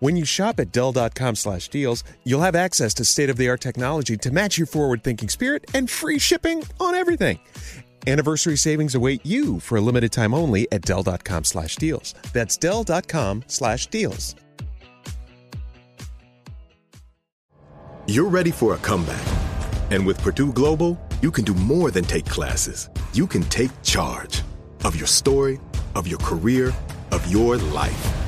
When you shop at Dell.com slash deals, you'll have access to state of the art technology to match your forward thinking spirit and free shipping on everything. Anniversary savings await you for a limited time only at Dell.com slash deals. That's Dell.com slash deals. You're ready for a comeback. And with Purdue Global, you can do more than take classes. You can take charge of your story, of your career, of your life.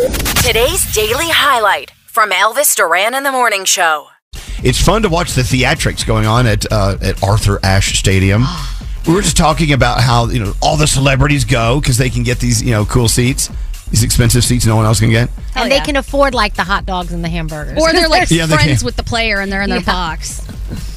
Today's daily highlight from Elvis Duran in the Morning Show. It's fun to watch the theatrics going on at uh, at Arthur Ashe Stadium. we were just talking about how you know all the celebrities go because they can get these you know cool seats, these expensive seats no one else can get. and they can afford like the hot dogs and the hamburgers. Or they're like Yeah, they friends can. with the player and they're in their Yeah. box.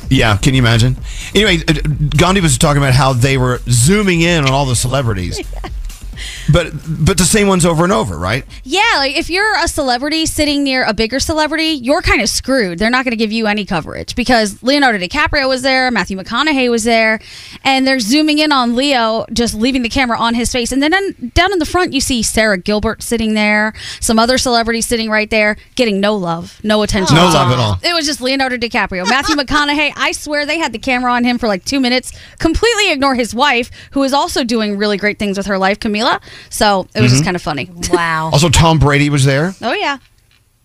Yeah, can you imagine? Anyway, uh, Gandhi was talking about how they were zooming in on all the celebrities, but but the same ones over and over, right? Yeah, like if you're a celebrity sitting near a bigger celebrity, you're kind of screwed. They're not going to give you any coverage because Leonardo DiCaprio was there, Matthew McConaughey was there, and they're zooming in on Leo, just leaving the camera on his face. And then down in the front, you see Sarah Gilbert sitting there, some other celebrities sitting right there, getting no love, no attention. No love at all. It was just Leonardo DiCaprio. Matthew McConaughey, I swear they had the camera on him for like two minutes, completely ignore his wife, who is also doing really great things with her life, Camila. So it was just kind of funny. wow. Also, Tom Brady was there. Oh, yeah.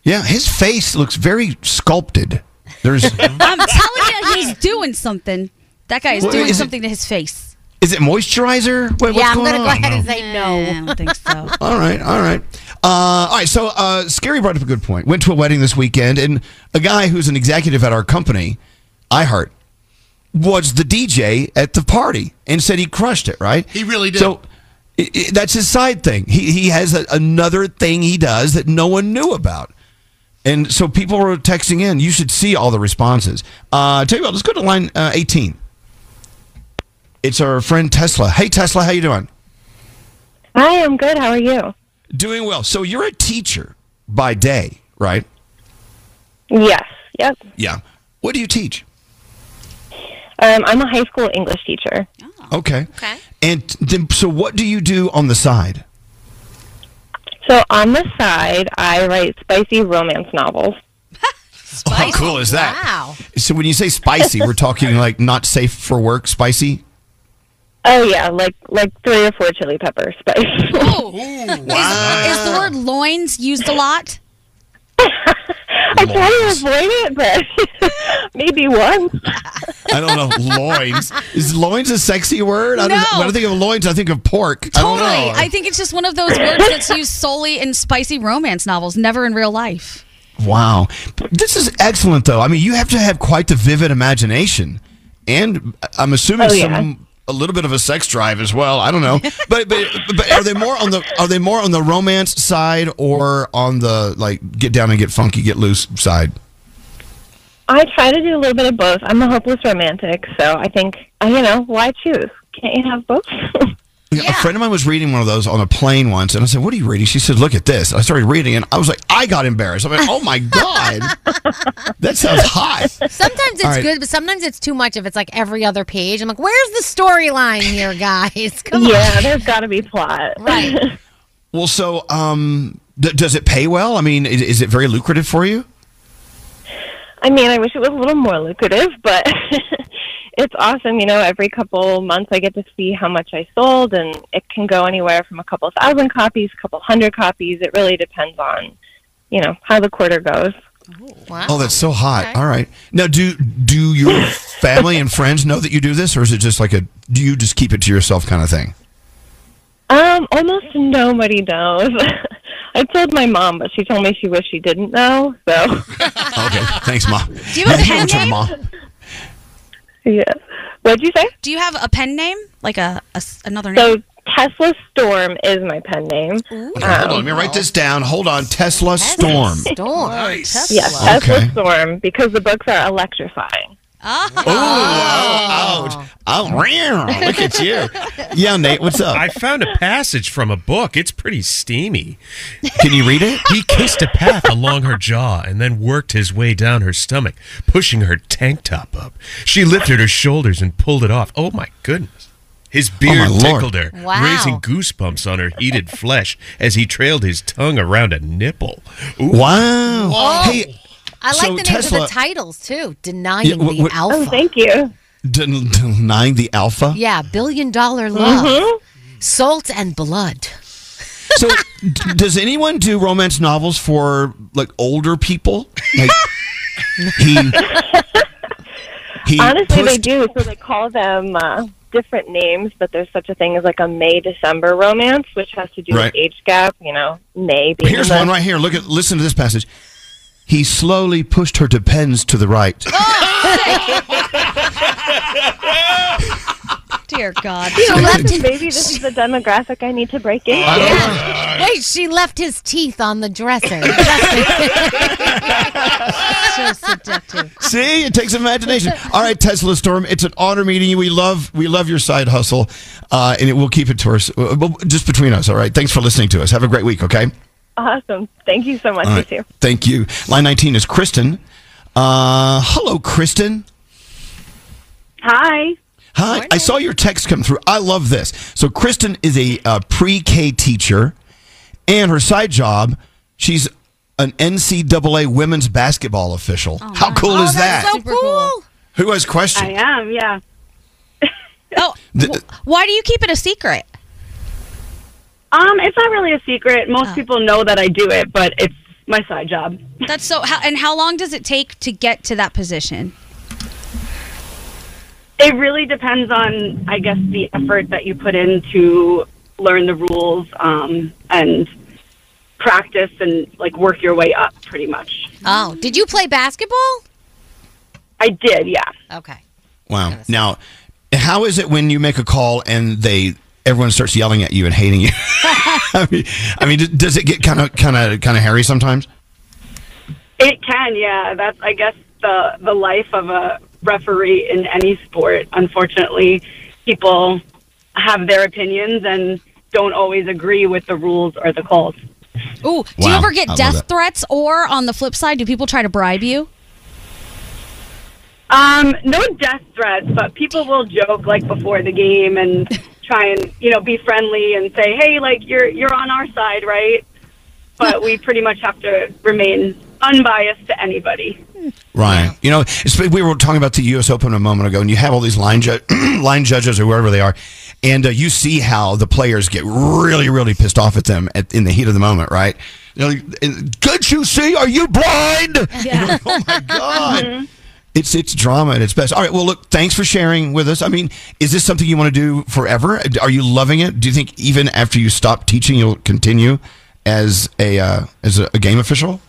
Yeah, his face looks very sculpted. There's I'm telling you, he's doing something. That guy is Well, doing is it- something to his face. is it moisturizer? What, what's yeah, I'm going going to go on? ahead and say no. I don't think so. All right, all right. Uh, all right, so uh, Skeery brought up a good point. Went to a wedding this weekend, and a guy who's an executive at our company, iHeart, was the DJ at the party and said he crushed it, right? He really did. So i i that's his side thing. He, he has a, another thing he does that no one knew about. And so people were texting in. You should see all the responses. Uh, tell you what, let's go to line uh, 18. It's our friend Tesla. Hey, Tesla, how you doing? Hi, I'm good. How are you? Doing well. So you're a teacher by day, right? Yes. Yep. Yeah. What do you teach? Um, I'm a high school English teacher. Okay. Okay. And then, so what do you do on the side? So on the side, I write spicy romance novels. How cool is that? Wow. So when you say spicy, we're talking like not safe for work spicy? Oh yeah, like like three or four chili pepper spice. Oh, is the word loins used a lot? I try to avoid it, but maybe once. I don't know. loins. Is loins a sexy word? I don't, No. when I think of loins, I think of pork. I don't Totally. know. I think it's just one of those words that's used solely in spicy romance novels, never in real life. Wow. This is excellent, though. I mean, you have to have quite the vivid imagination. And I'm assuming Oh, yeah. some a little bit of a sex drive as well. I don't know, but but but are they more on the are they more on the romance side or on the like get down and get funky, get loose side? I try to do a little bit of both. I'm a hopeless romantic, so I think you know why choose? Can't you have both? A friend of mine was reading one of those on a plane once, and I said, "What are you reading?" She said, "Look at this." I started reading, and I was like, I got embarrassed. I'm like, "Oh my god, that sounds hot." Sometimes it's All right. good, but sometimes it's too much if it's like every other page. I'm like, where's the storyline here, guys? Come yeah, on. there's got to be plot. Right. Well, so um, d- does it pay well? I mean, is, is it very lucrative for you? I mean, I wish it was a little more lucrative, but it's awesome. You know, every couple months I get to see how much I sold, and it can go anywhere from a couple thousand copies, a couple hundred copies. It really depends on, you know, how the quarter goes. Wow. Oh, that's so hot. All right. Now, do do your family and friends know that you do this, or is it just like a do you just keep it to yourself kind of thing? Um, almost nobody knows. I told my mom, but she told me she wished she didn't know. So, Okay, thanks, mom. Do you have a pen name? Mom? yeah. What'd you say? Do you have a pen name? Like a, a s- another name? So? Tesla Storm is my pen name. Okay, hold on, let me write this down. Hold on, Tesla Storm. Storm. Yes, Okay. Tesla Storm, because the books are electrifying. Oh, ouch. Oh, meow. look at you. Yeah, Nate, what's up? I found a passage from a book. It's pretty steamy. Can you read it? He kissed a path along her jaw and then worked his way down her stomach, pushing her tank top up. She lifted her shoulders and pulled it off. Oh my goodness. His oh, beard Oh, tickled her, Wow. raising goosebumps on her heated flesh as he trailed his tongue around a nipple. Ooh. Wow. Oh. Hey, I like So the names Tesla- of the titles too. Denying Yeah, what- the alpha. Oh, thank you. den- denying the alpha. Yeah, billion dollar love. Mm-hmm. Salt and blood. So, d- does anyone do romance novels for like older people? Like he, he Honestly, they do. So they call them uh, different names, but there's such a thing as like a May December romance, which has to do Right. with age gap. You know, May being Here's the- one right here. Look at listen to this passage. He slowly pushed her depends to the right. Dear God. You left his, Maybe this is the demographic I need to break in. wait, she left his teeth on the dresser. so seductive. See, it takes imagination. All right, Tesla Storm, it's an honor meeting you. We love we love your side hustle, uh, and it, we'll keep it to us, uh, just between us. All right. Thanks for listening to us. Have a great week. Okay. Awesome. Thank you so much. All You too. Thank you. Line 19 is Kristen. Uh, hello, Kristen. Hi. Hi. I saw your text come through. I love this. So, Kristen is a uh, pre K teacher, and her side job, she's an NCAA women's basketball official. How cool Oh, is that's that? so cool. Who has questions? I am. Yeah. Oh, The- wh- why do you keep it a secret? Um, it's not really a secret. Most Oh. people know that I do it, but it's my side job. That's so. How, and how long does it take to get to that position? It really depends on, I guess, the effort that you put in to learn the rules um, and practice and like work your way up, pretty much. Oh, did you play basketball? I did, yeah. Okay. Wow. Now, how is it when you make a call and they everyone starts yelling at you and hating you? I mean, I mean, does it get kind of kind of kind of hairy sometimes? It can, yeah. That's, I guess, the the life of a referee in any sport. Unfortunately, people have their opinions and don't always agree with the rules or the calls. Ooh, do you ever get love death threats, or on the flip side, do people try to bribe you? Um, no death threats, but people will joke like before the game and try and you know be friendly and say, "Hey, like you're you're on our side, right?" But we pretty much have to remain unbiased to anybody. Right. You know, we were talking about the U.S. Open a moment ago, and you have all these line ju- line judges or wherever they are, and uh, you see how the players get really, really pissed off at them at, in the heat of the moment, right? You know, and, Can't you see? Are you blind? You're like, oh my god. It's it's drama at its best. All right. Well, look. Thanks for sharing with us. I mean, is this something you want to do forever? Are you loving it? Do you think even after you stop teaching, you'll continue as a uh, as a, a game official?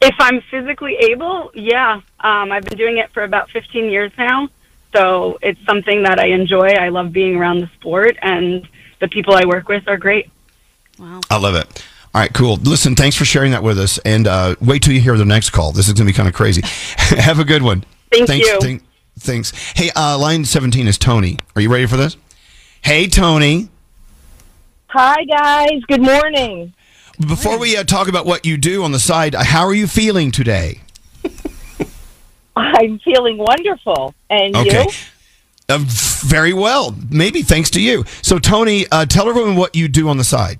If I'm physically able, yeah. Um, I've been doing it for about 15 years now, So it's something that I enjoy. I love being around the sport, and the people I work with are great. Wow. I love it. All right, cool. Listen, thanks for sharing that with us. And uh, wait till you hear the next call. This is going to be kind of crazy. Have a good one. Thank thanks, you. thank- thanks. Hey, uh, line 17 is Tony. Are you ready for this? Hey, Tony. Hi, guys. Good morning. Before we uh, talk about what you do on the side, uh, how are you feeling today? I'm feeling wonderful. And Okay. you? Uh, very well. Maybe thanks to you. So, Tony, uh, tell everyone what you do on the side.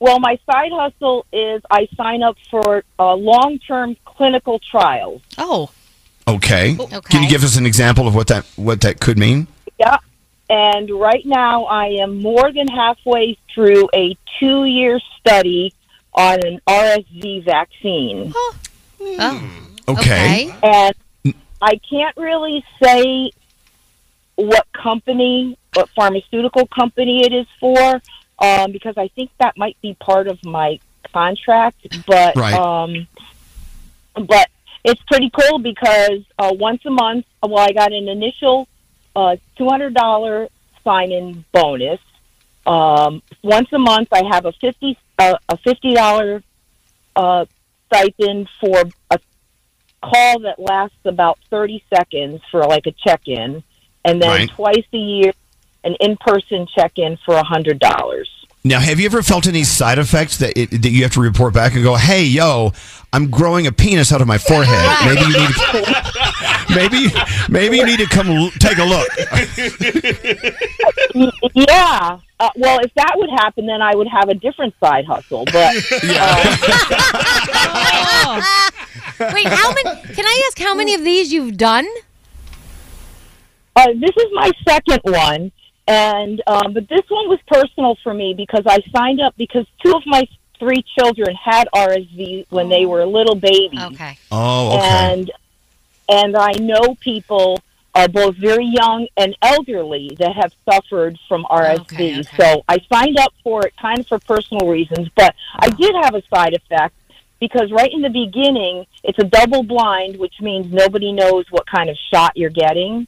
Well, my side hustle is I sign up for uh, long term clinical trials. Oh. Okay. Okay. Can you give us an example of what that what that could mean? Yeah. And right now, I am more than halfway through a two year study on an RSV vaccine. Oh. Okay. And I can't really say what company, what pharmaceutical company it is for, um, because I think that might be part of my contract. But Right. um, but it's pretty cool because uh, once a month, well, I got an initial uh, two hundred dollar sign in bonus. Um, once a month, I have a fifty uh, a fifty dollar uh, stipend for a call that lasts about 30 seconds for like a check-in and then Right. twice a year an in-person check-in for a hundred dollars Now, have you ever felt any side effects that it, that you have to report back and go, "Hey, yo, I'm growing a penis out of my forehead. Maybe you need to, maybe maybe you need to come l- take a look." Yeah uh, well if that would happen then i would have a different side hustle but Wait, how many? Can I ask how many of these you've done? uh, this is my second one and um, but this one was personal for me because i signed up because two of my three children had rsv when they were little babies okay Oh, okay. and and I know people are both very young and elderly that have suffered from RSV. Okay. So I signed up for it kind of for personal reasons, but I did have a side effect because right in the beginning it's a double blind, which means nobody knows what kind of shot you're getting.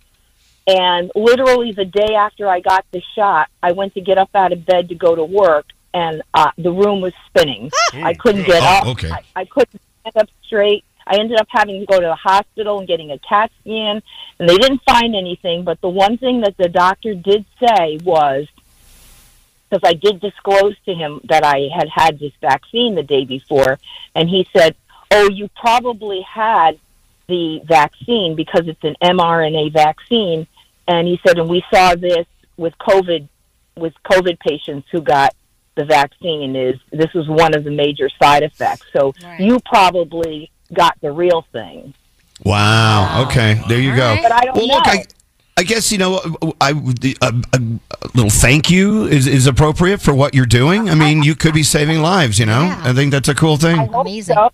And literally the day after I got the shot, I went to get up out of bed to go to work, and uh, the room was spinning. I couldn't get Oh, up. okay. I, I couldn't stand up straight. I ended up having to go to the hospital and getting a CAT scan, and they didn't find anything. But the one thing that the doctor did say was, because I did disclose to him that I had had this vaccine the day before, and he said, "Oh, you probably had the vaccine because it's an mRNA vaccine." And he said, "And we saw this with COVID, with COVID patients who got." The vaccine is this was one of the major side effects. So you probably got the real thing. Wow. Okay. There you go. But I don't well, look. I, I guess you know, I the- a, a, a little thank you is, is appropriate for what you're doing. I mean, you could be saving lives. You know, I think that's a cool thing. I hope so.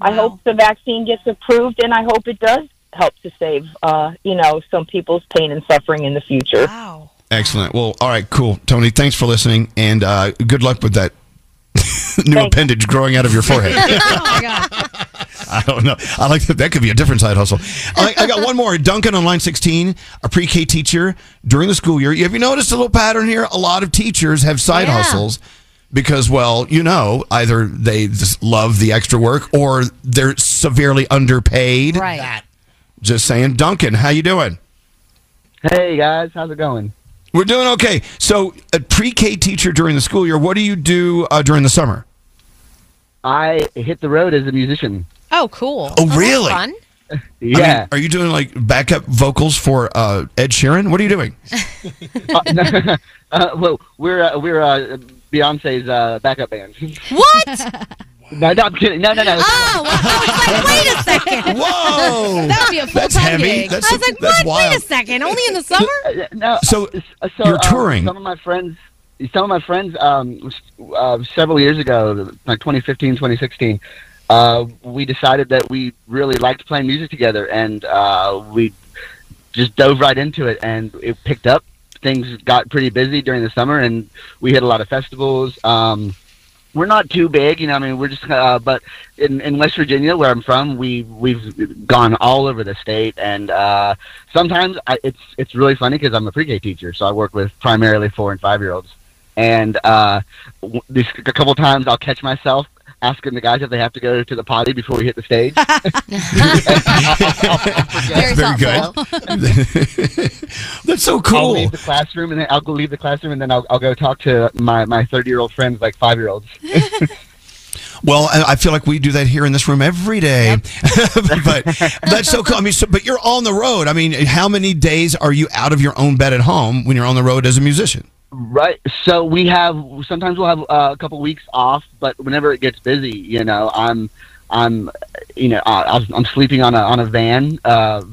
I hope the vaccine gets approved, and I hope it does help to save, uh, you know, some people's pain and suffering in the future. Wow. Excellent. Well, all right, cool, Tony. Thanks for listening, and uh, good luck with that new appendage growing out of your forehead. I don't know. I like that. That could be a different side hustle. I, I got one more. Duncan on line 16, a pre K teacher during the school year. Have you noticed a little pattern here? A lot of teachers have side Yeah. hustles because, well, you know, either they just love the extra work or they're severely underpaid. Right. Just saying. Duncan, how you doing? Hey guys, how's it going? We're doing okay. So, a pre K teacher during the school year, what do you do uh, during the summer? I hit the road as a musician. Oh, cool. Oh, really? Fun. I Yeah. mean, are you doing like backup vocals for uh, Ed Sheeran? What are you doing? uh, uh, well, we're uh, we're uh, Beyonce's uh, backup band. What? No, no, I'm kidding. No, no, no. Oh, well, I was like, wait a second. Whoa. That would be a full That's time heavy. gig. That's- I was like, that's what? Wait wild. a second. Only in the summer? no. So, uh, so you're um, touring. some of my friends, some of my friends, um, uh, several years ago, like 2015, 2016, uh, we decided that we really liked playing music together, and uh, we just dove right into it, and it picked up. Things got pretty busy during the summer, and we hit a lot of festivals. Um, we're not too big, you know. I mean, we're just, uh, but in, in West Virginia, where I'm from, we we've gone all over the state, and uh, sometimes I, it's it's really funny because I'm a pre-K teacher, so I work with primarily four and five year olds, and uh, w- these a couple times I'll catch myself asking the guys if they have to go to the potty before we hit the stage. That's very good. That's so cool. I'll leave the classroom, and then I'll go leave the classroom, and then I'll, I'll go talk to my my 30 year old friends, like five year olds. Well, I I feel like we do that here in this room every day. but that's so cool. I mean, so, but you're on the road. I mean, how many days are you out of your own bed at home when you're on the road as a musician? Right. So we have sometimes we'll have uh, a couple weeks off, but whenever it gets busy, you know, I'm I'm you know I'm, I'm sleeping on a on a van. Uh,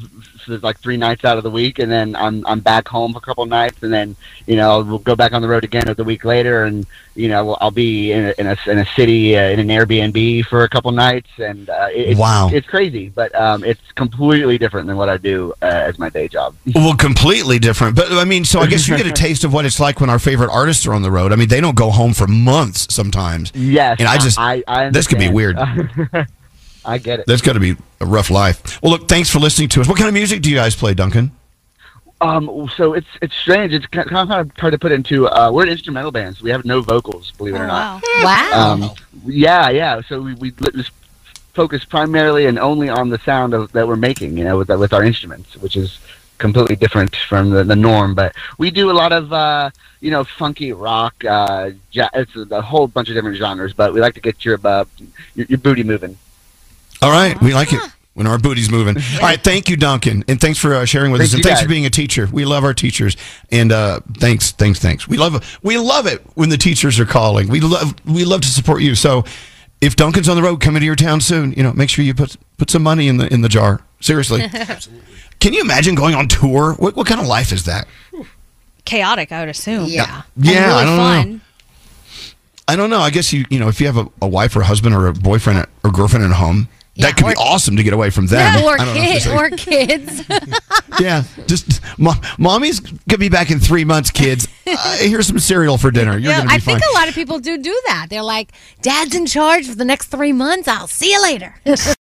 there's like three nights out of the week, and then I'm I'm back home for a couple nights, and then you know we'll go back on the road again the week later, and you know I'll be in a in a, in a city uh, in an Airbnb for a couple nights, and uh, it's, Wow. it's crazy, but um, it's completely different than what I do uh, as my day job. Well, completely different. But I mean, so I guess you get a taste of what it's like when our favorite artists are on the road. I mean, they don't go home for months sometimes. Yes, And I just I, I this could be weird. understand. I get it. That's got to be a rough life. Well, look, thanks for listening to us. What kind of music do you guys play, Duncan? Um, so it's it's strange. It's kind of, kind of hard to put into. Uh, we're an instrumental band, so we have no vocals, believe it or not. Wow. Um, yeah, yeah. So we we just focus primarily and only on the sound of, that we're making, you know, with with our instruments, which is completely different from the, the norm. But we do a lot of uh, you know funky rock. Uh, ja- it's a, a whole bunch of different genres, but we like to get your uh, your, your booty moving. All right, we like it when our booty's moving. All right, thank you, Duncan, and thanks for uh, sharing with Thank us, and you, thanks for being a teacher. We love our teachers, and uh, thanks, thanks, thanks. We love we love it when the teachers are calling. We love we love to support you. So, if Duncan's on the road coming to your town soon, you know, make sure you put put some money in the in the jar. Seriously, absolutely. can you imagine going on tour? What what kind of life is that? Chaotic, I would assume. Yeah. Yeah, and really I don't fun. know. I don't know. I guess you you know if you have a, a wife or a husband or a boyfriend or girlfriend at home, that could be awesome to get away from them. or, I don't know if kid, it's like- or kids. yeah, just mo- mommy's gonna be back in three months, kids. Uh, here's some cereal for dinner. You're Yeah, gonna be I fine. think a lot of people do do that. They're like, "Dad's in charge for the next three months. I'll see you later."